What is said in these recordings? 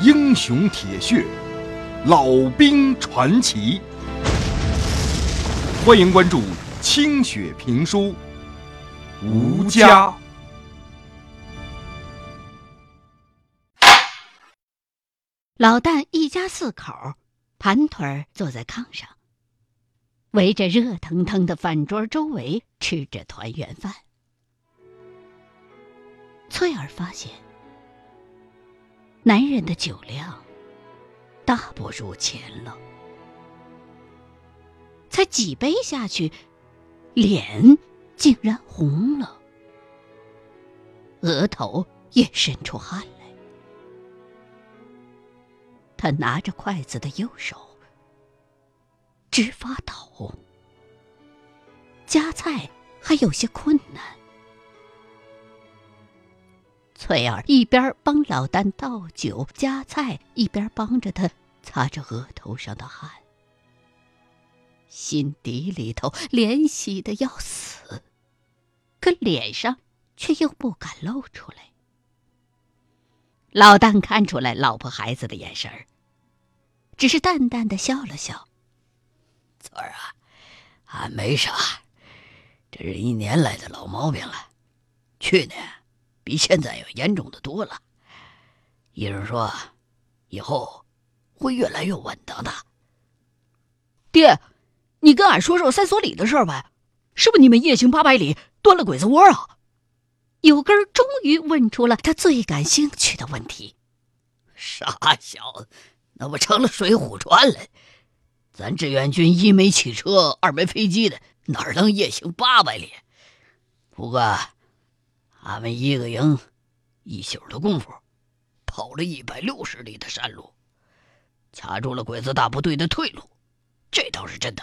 英雄铁血，老兵传奇。欢迎关注清雪评书，吴家。老旦一家四口盘腿坐在炕上，围着热腾腾的饭桌周围吃着团圆饭。翠儿发现，男人的酒量大不如前了。才几杯下去，脸竟然红了，额头也渗出汗来。他拿着筷子的右手直发抖，夹菜还有些困难。翠儿一边帮老旦倒酒夹菜，一边帮着他擦着额头上的汗。心底里头怜惜的要死，可脸上却又不敢露出来。老旦看出来老婆孩子的眼神，只是淡淡的笑了笑：“翠儿啊，俺没啥，这是一年来的老毛病了，去年比现在要严重的多了。医生说，以后会越来越稳当的。”爹。你跟俺说说三所里的事儿呗，是不是你们夜行八百里端了鬼子窝啊？有根终于问出了他最感兴趣的问题。傻小子，那不成了水浒传了？咱志愿军一没汽车，二没飞机的，哪能夜行八百里？不过，俺们一个营一宿的功夫，跑了一百六十里的山路，卡住了鬼子大部队的退路，这倒是真的。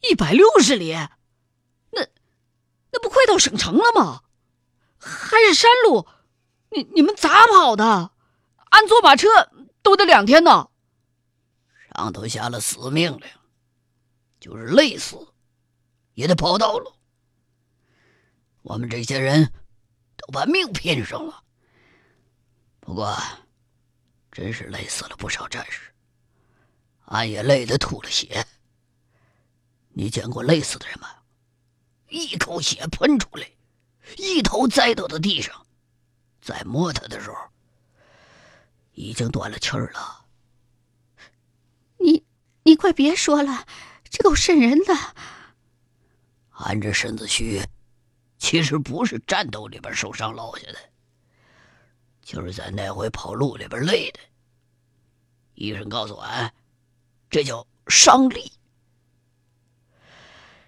一百六十里，那那不快到省城了吗？还是山路，你你们咋跑的？俺坐马车都得两天呢。上头下了死命令，就是累死也得跑道路。我们这些人都把命拼上了，不过真是累死了不少战士，俺也累得吐了血。你见过累死的人吗？一口血喷出来，一头栽到的地上，再摸他的时候，已经断了气儿了。你你快别说了，这够瘆人的。俺这身子虚，其实不是战斗里边受伤落下的，就是在那回跑路里边累的。医生告诉俺，这叫伤力。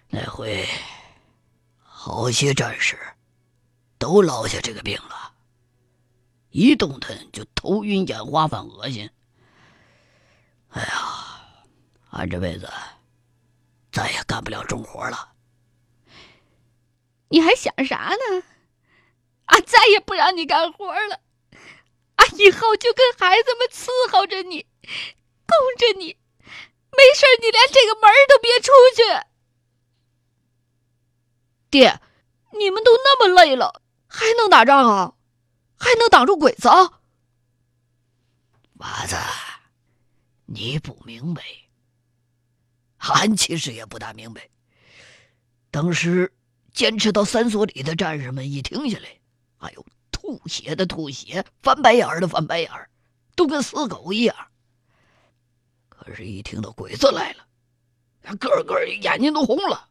那回，好些战士都落下这个病了，一动弹就头晕眼花、犯恶心。哎呀，俺这辈子再也干不了重活了。你还想啥呢？俺再也不让你干活了，俺以后就跟孩子们伺候着你，供着你，没事你连这个门都别出去。爹，你们都那么累了，还能打仗啊？还能挡住鬼子啊？娃子，你不明白，俺其实也不大明白。当时坚持到三所里的战士们一停下来，哎呦，吐血的吐血，翻白眼的翻白眼，都跟死狗一样。可是，一听到鬼子来了，个个眼睛都红了。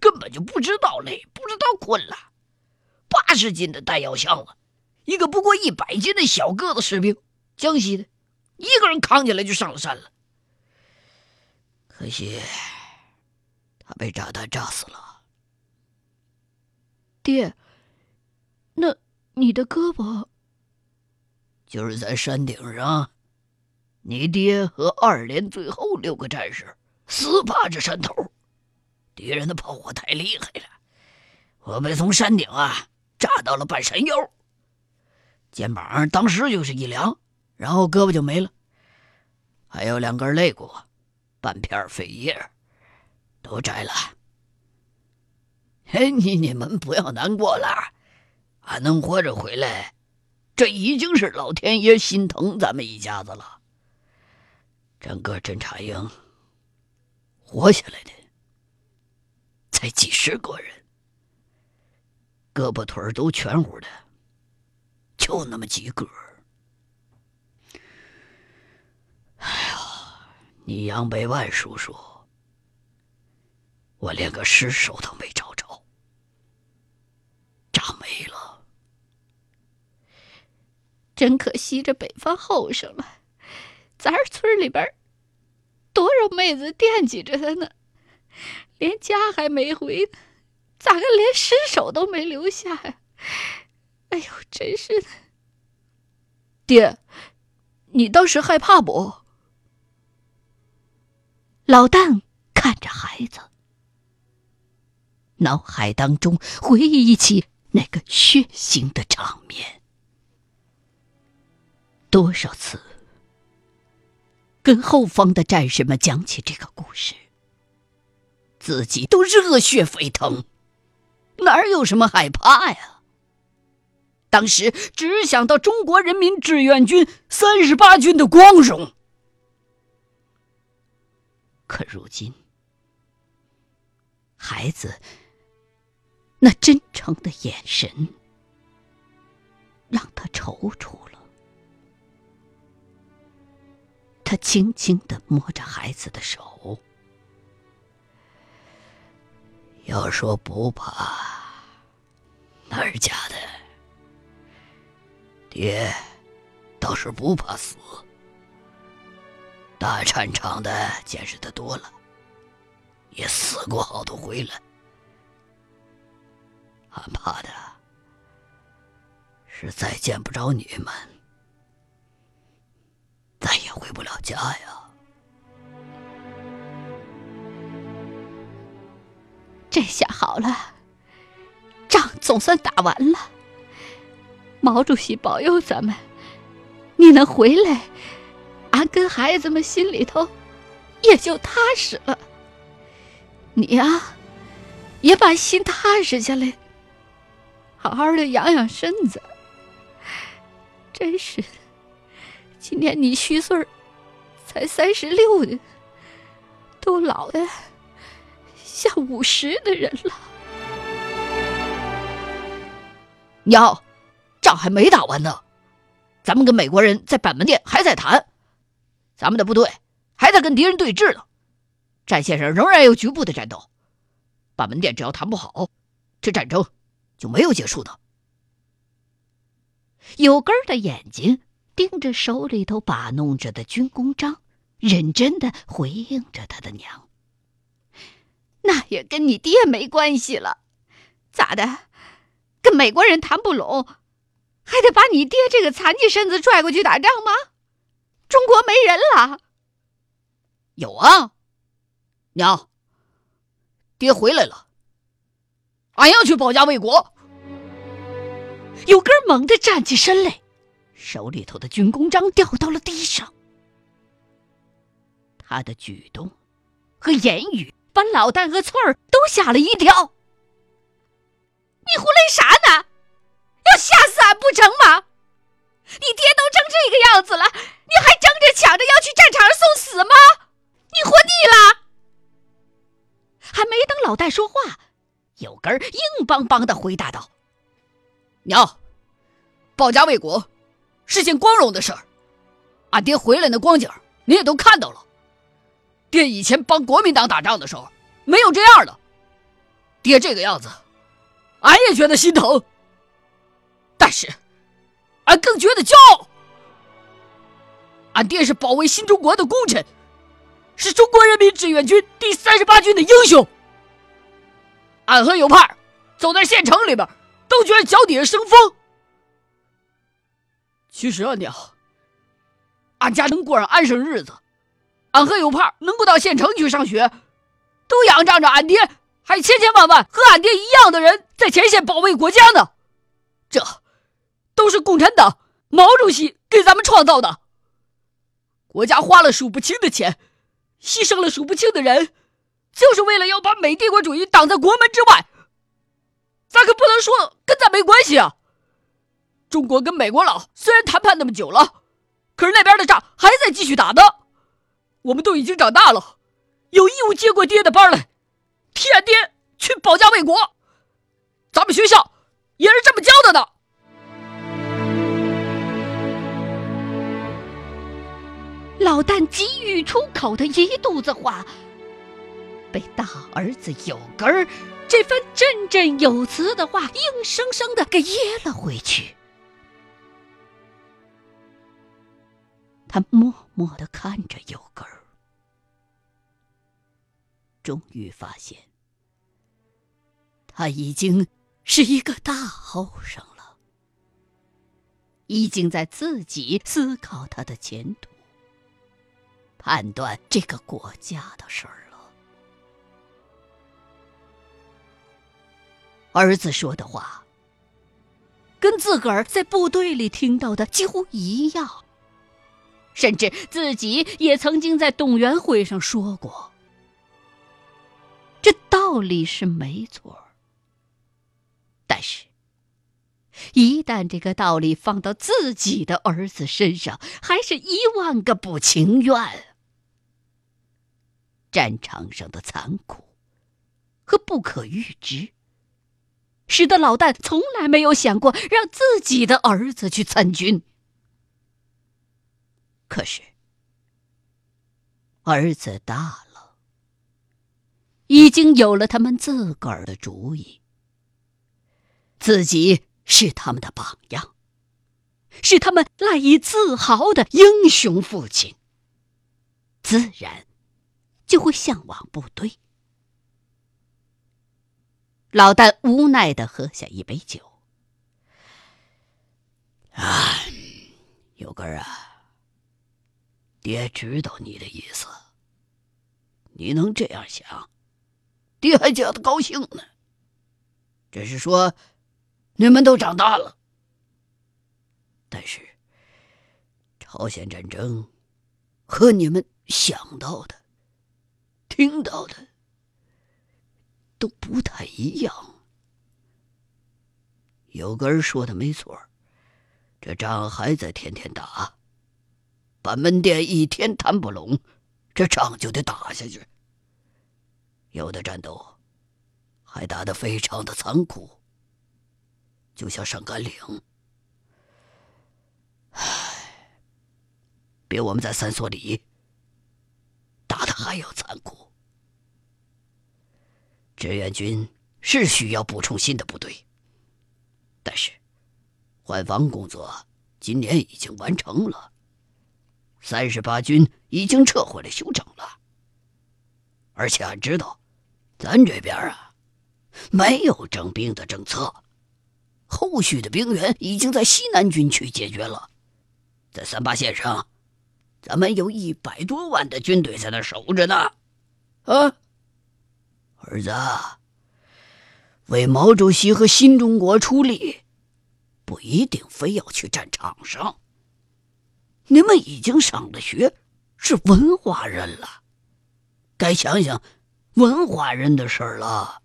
根本就不知道累，不知道困了。八十斤的弹药箱子，一个不过一百斤的小个子士兵，江西的，一个人扛起来就上了山了。可惜，他被炸弹炸死了。爹，那你的胳膊？就是在山顶上，你爹和二连最后六个战士死扒着山头。敌人的炮火太厉害了，我被从山顶啊炸到了半山腰，肩膀当时就是一凉，然后胳膊就没了，还有两根肋骨，半片肺叶都摘了。哎，你你们不要难过了，俺能活着回来，这已经是老天爷心疼咱们一家子了。整个侦察营活下来的才几十个人，胳膊腿都全乎的，就那么几个。哎呀，你杨百万叔叔，我连个尸首都没找着，炸没了。真可惜，这北方后生了。咱儿村里边多少妹子惦记着他呢，连家还没回呢，咋个连尸首都没留下呀？哎呦，真是的！爹，你当时害怕不？老旦看着孩子，脑海当中回忆起那个血腥的场面，多少次。跟后方的战士们讲起这个故事，自己都热血沸腾，哪有什么害怕呀？当时只想到中国人民志愿军三十八军的光荣。可如今，孩子那真诚的眼神，让他踌躇了。他轻轻的摸着孩子的手，要说不怕，哪儿假的？爹倒是不怕死，大战场的见识的多了，也死过好多回了。俺怕的是再见不着你们。不了家呀！这下好了，仗总算打完了。毛主席保佑咱们，你能回来，俺跟孩子们心里头也就踏实了。你呀，也把心踏实下来，好好的养养身子。真是的。今天你虚岁才三十六呢，都老的像五十的人了。娘，仗还没打完呢，咱们跟美国人在板门店还在谈，咱们的部队还在跟敌人对峙呢，战线上仍然有局部的战斗。板门店只要谈不好，这战争就没有结束的。有根的眼睛。盯着手里头把弄着的军功章，认真的回应着他的娘。那也跟你爹没关系了，咋的？跟美国人谈不拢，还得把你爹这个残疾身子拽过去打仗吗？中国没人了？有啊，娘，爹回来了，俺要去保家卫国。有根猛地站起身来。手里头的军功章掉到了地上，他的举动和言语把老旦和翠儿都吓了一跳。你胡来啥呢？要吓死俺不成吗？你爹都成这个样子了，你还争着抢着要去战场上送死吗？你活腻了？还没等老旦说话，有根硬邦邦的回答道：“娘，保家卫国。”是件光荣的事儿，俺爹回来那光景，你也都看到了。爹以前帮国民党打仗的时候，没有这样的。爹这个样子，俺也觉得心疼。但是，俺更觉得骄傲。俺爹是保卫新中国的功臣，是中国人民志愿军第三十八军的英雄。俺和有盼走在县城里边，都觉得脚底下生风。其实啊，娘，俺家能过上安生日子，俺和有盼能够到县城去上学，都仰仗着俺爹，还千千万万和俺爹一样的人在前线保卫国家呢。这，都是共产党毛主席给咱们创造的。国家花了数不清的钱，牺牲了数不清的人，就是为了要把美帝国主义挡在国门之外。咱可不能说跟咱没关系啊。中国跟美国佬虽然谈判那么久了，可是那边的仗还在继续打呢。我们都已经长大了，有义务接过爹的班来，替俺爹去保家卫国。咱们学校也是这么教的呢。老旦急于出口的一肚子话，被大儿子有根儿这番振振有词的话硬生生的给噎了回去。他默默的看着有根儿，终于发现，他已经是一个大后生了，已经在自己思考他的前途。判断这个国家的事儿了。儿子说的话，跟自个儿在部队里听到的几乎一样，甚至自己也曾经在动员会上说过。这道理是没错，但是，一旦这个道理放到自己的儿子身上，还是一万个不情愿。战场上的残酷和不可预知，使得老旦从来没有想过让自己的儿子去参军。可是，儿子大了，已经有了他们自个儿的主意，自己是他们的榜样，是他们赖以自豪的英雄父亲，自然。就会向往部队。老旦无奈的喝下一杯酒。啊，有根儿啊，爹知道你的意思。你能这样想，爹还觉得高兴呢。只是说，你们都长大了。但是，朝鲜战争和你们想到的。听到的都不太一样。有个人说的没错，这仗还在天天打，板门店一天谈不拢，这仗就得打下去。有的战斗还打得非常的残酷，就像上甘岭，唉，比我们在三所里打的还要残酷。志愿军是需要补充新的部队，但是换防工作今年已经完成了，三十八军已经撤回来休整了。而且俺知道，咱这边啊没有征兵的政策，后续的兵源已经在西南军区解决了，在三八线上，咱们有一百多万的军队在那守着呢，啊。儿子，为毛主席和新中国出力，不一定非要去战场上。你们已经上了学，是文化人了，该想想文化人的事儿了。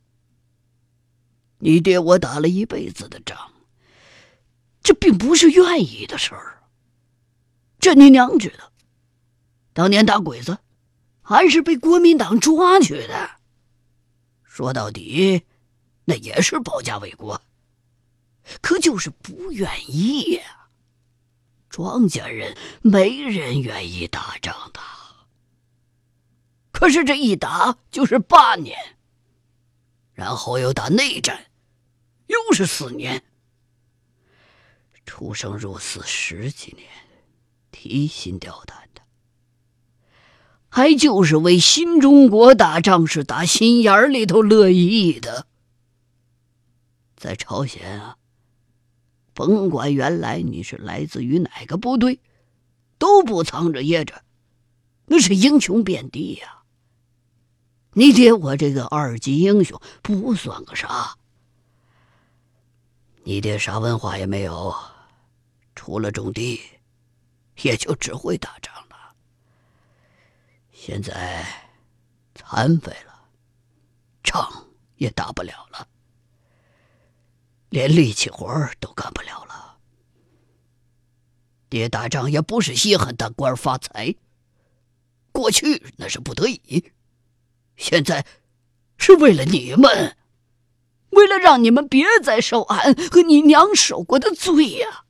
你爹我打了一辈子的仗，这并不是愿意的事儿。这你娘知道，当年打鬼子，还是被国民党抓去的。说到底，那也是保家卫国，可就是不愿意呀。庄稼人没人愿意打仗的，可是这一打就是八年，然后又打内战，又是四年，出生入死十几年，提心吊胆的。还就是为新中国打仗，是打心眼里头乐意的。在朝鲜啊，甭管原来你是来自于哪个部队，都不藏着掖着，那是英雄遍地呀。你爹我这个二级英雄不算个啥，你爹啥文化也没有，除了种地，也就只会打仗了。现在残废了，仗也打不了了，连力气活都干不了了。爹打仗也不是稀罕当官发财，过去那是不得已，现在是为了你们，为了让你们别再受俺和你娘受过的罪呀。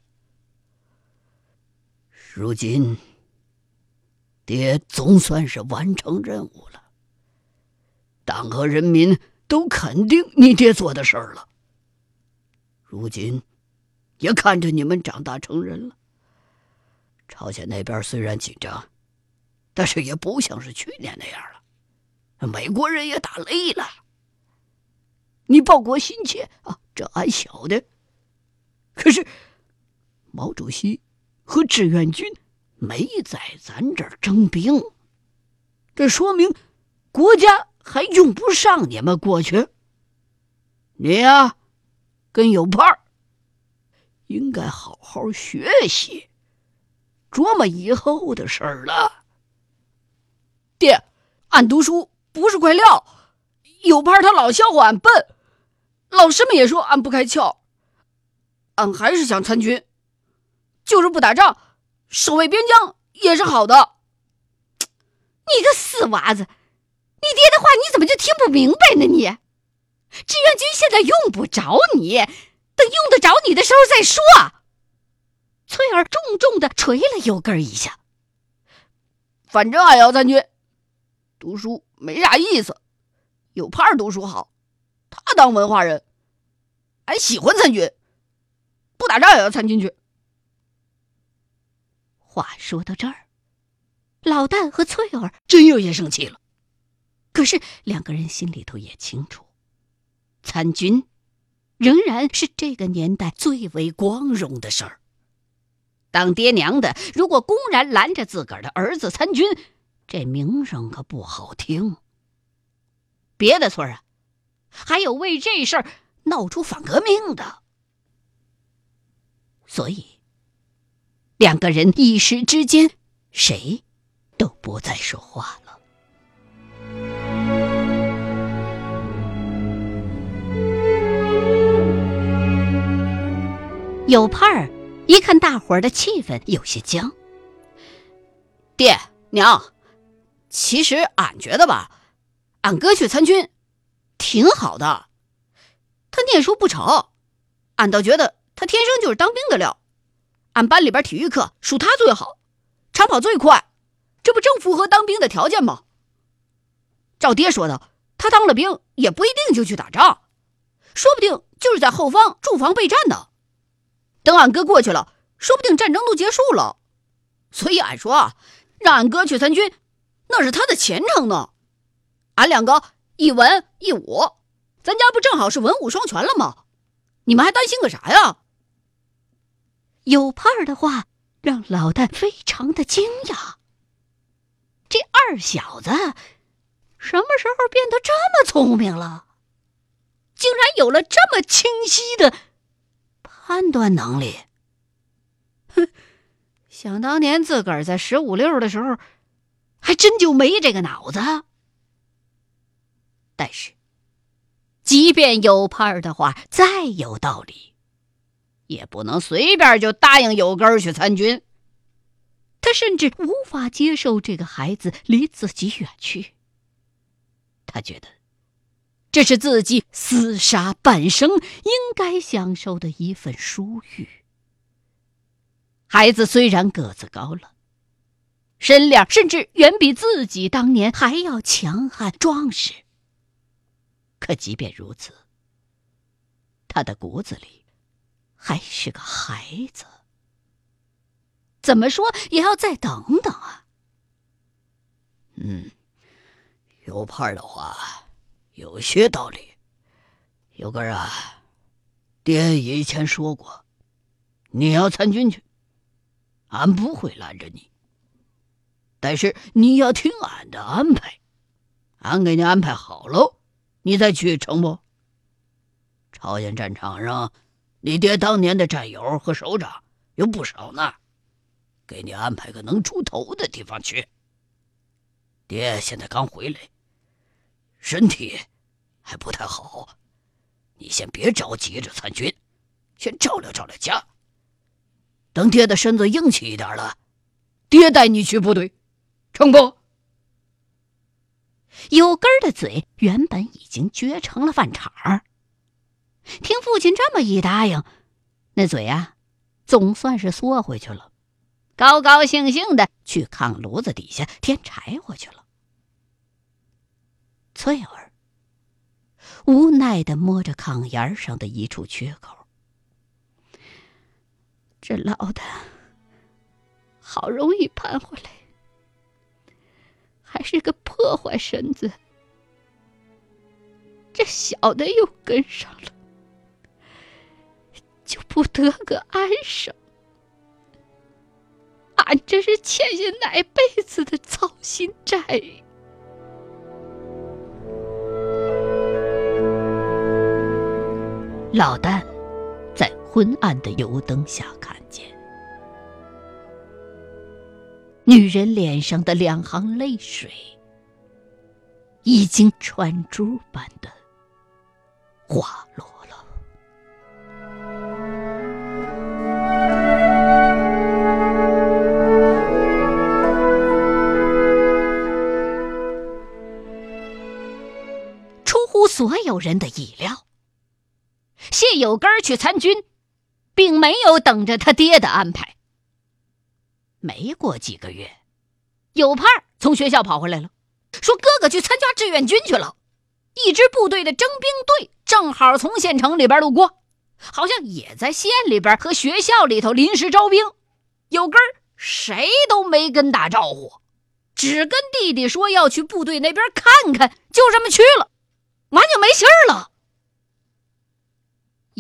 如今，爹总算是完成任务了，党和人民都肯定你爹做的事儿了。如今，也看着你们长大成人了。朝鲜那边虽然紧张，但是也不像是去年那样了。美国人也打累了。你报国心切啊，这俺晓得。可是毛主席和志愿军没在咱这儿征兵，这说明国家还用不上你们过去。你呀，跟有盼儿应该好好学习。琢磨以后的事儿了，爹，俺读书不是块料，有盼他老笑话俺笨，老师们也说俺不开窍，俺还是想参军，就是不打仗，守卫边疆也是好的。你个死娃子，你爹的话你怎么就听不明白呢？你，志愿军现在用不着你，等用得着你的时候再说。翠儿重重的捶了油根一下。反正俺要参军，读书没啥意思。有盼儿读书好，他当文化人，俺喜欢参军，不打仗也要参进去。话说到这儿，老旦和翠儿真有些生气了。可是两个人心里头也清楚，参军仍然是这个年代最为光荣的事儿。当爹娘的，如果公然拦着自个儿的儿子参军，这名声可不好听。别的村啊，还有为这事儿闹出反革命的，所以两个人一时之间谁都不再说话有盼儿。一看大伙儿的气氛有些僵，爹娘，其实俺觉得吧，俺哥去参军挺好的，他念书不丑，俺倒觉得他天生就是当兵的料。俺班里边体育课数他最好，长跑最快，这不正符合当兵的条件吗？照爹说的，他当了兵也不一定就去打仗，说不定就是在后方驻防备战呢。等俺哥过去了，说不定战争都结束了，所以俺说啊，让俺哥去参军，那是他的前程呢。俺两个一文一武，咱家不正好是文武双全了吗？你们还担心个啥呀？有盼儿的话让老旦非常的惊讶，这二小子什么时候变得这么聪明了？竟然有了这么清晰的。判断能力，哼！想当年自个儿在十五六的时候，还真就没这个脑子。但是，即便有盼儿的话再有道理，也不能随便就答应有根儿去参军。他甚至无法接受这个孩子离自己远去。他觉得。这是自己厮杀半生应该享受的一份殊遇。孩子虽然个子高了，身量甚至远比自己当年还要强悍壮实，可即便如此，他的骨子里还是个孩子。怎么说也要再等等啊！嗯，有盼儿的话。有些道理，有根啊，爹以前说过，你要参军去，俺不会拦着你。但是你要听俺的安排，俺给你安排好喽，你再去成不？朝鲜战场上，你爹当年的战友和首长有不少呢，给你安排个能出头的地方去。爹现在刚回来。身体还不太好，你先别着急着参军，先照料照料家。等爹的身子硬气一点了，爹带你去部队，成不？有根儿的嘴原本已经撅成了饭场儿，听父亲这么一答应，那嘴啊，总算是缩回去了，高高兴兴的去炕炉子底下添柴火去了。翠儿无奈的摸着炕沿上的一处缺口，这老的好容易盼回来。还是个破坏身子，这小的又跟上了，就不得个安生。俺这是欠下哪辈子的操心债呀？老旦在昏暗的油灯下看见。女人脸上的两行泪水，已经穿珠般的滑落了。出乎所有人的意料，谢有根去参军，并没有等着他爹的安排。没过几个月，有盼从学校跑回来了，说哥哥去参加志愿军去了。一支部队的征兵队正好从县城里边路过，好像也在县里边和学校里头临时招兵。有根谁都没跟打招呼，只跟弟弟说要去部队那边看看，就这么去了，完就没信儿了。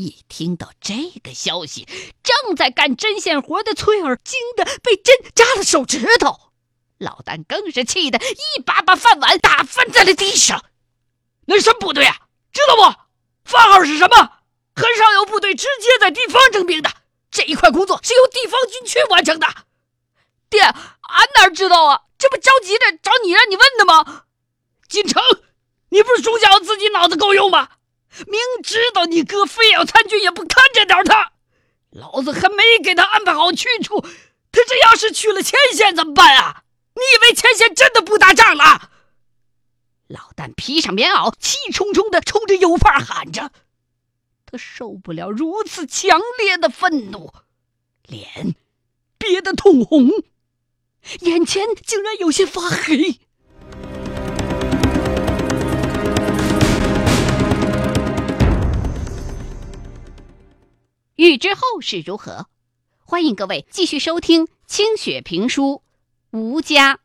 一听到这个消息，正在干针线活的翠儿惊得被针扎了手指头，老旦更是气得一把把饭碗打翻在了地上。那什么部队啊？知道不？番号是什么？很少有部队直接在地方征兵的，这一块工作是由地方军区完成的。爹，俺哪知道啊？这不着急着找你让你问的吗？金城，你不是总想自己脑子够用吗？明知道你哥非要参军，也不看着点他。老子还没给他安排好去处，他这要是去了前线怎么办啊？你以为前线真的不打仗了？老旦披上棉袄，气冲冲的冲着有范喊着。他受不了如此强烈的愤怒，脸憋得通红，眼前竟然有些发黑。欲知后事如何，欢迎各位继续收听清雪评书《吴家》。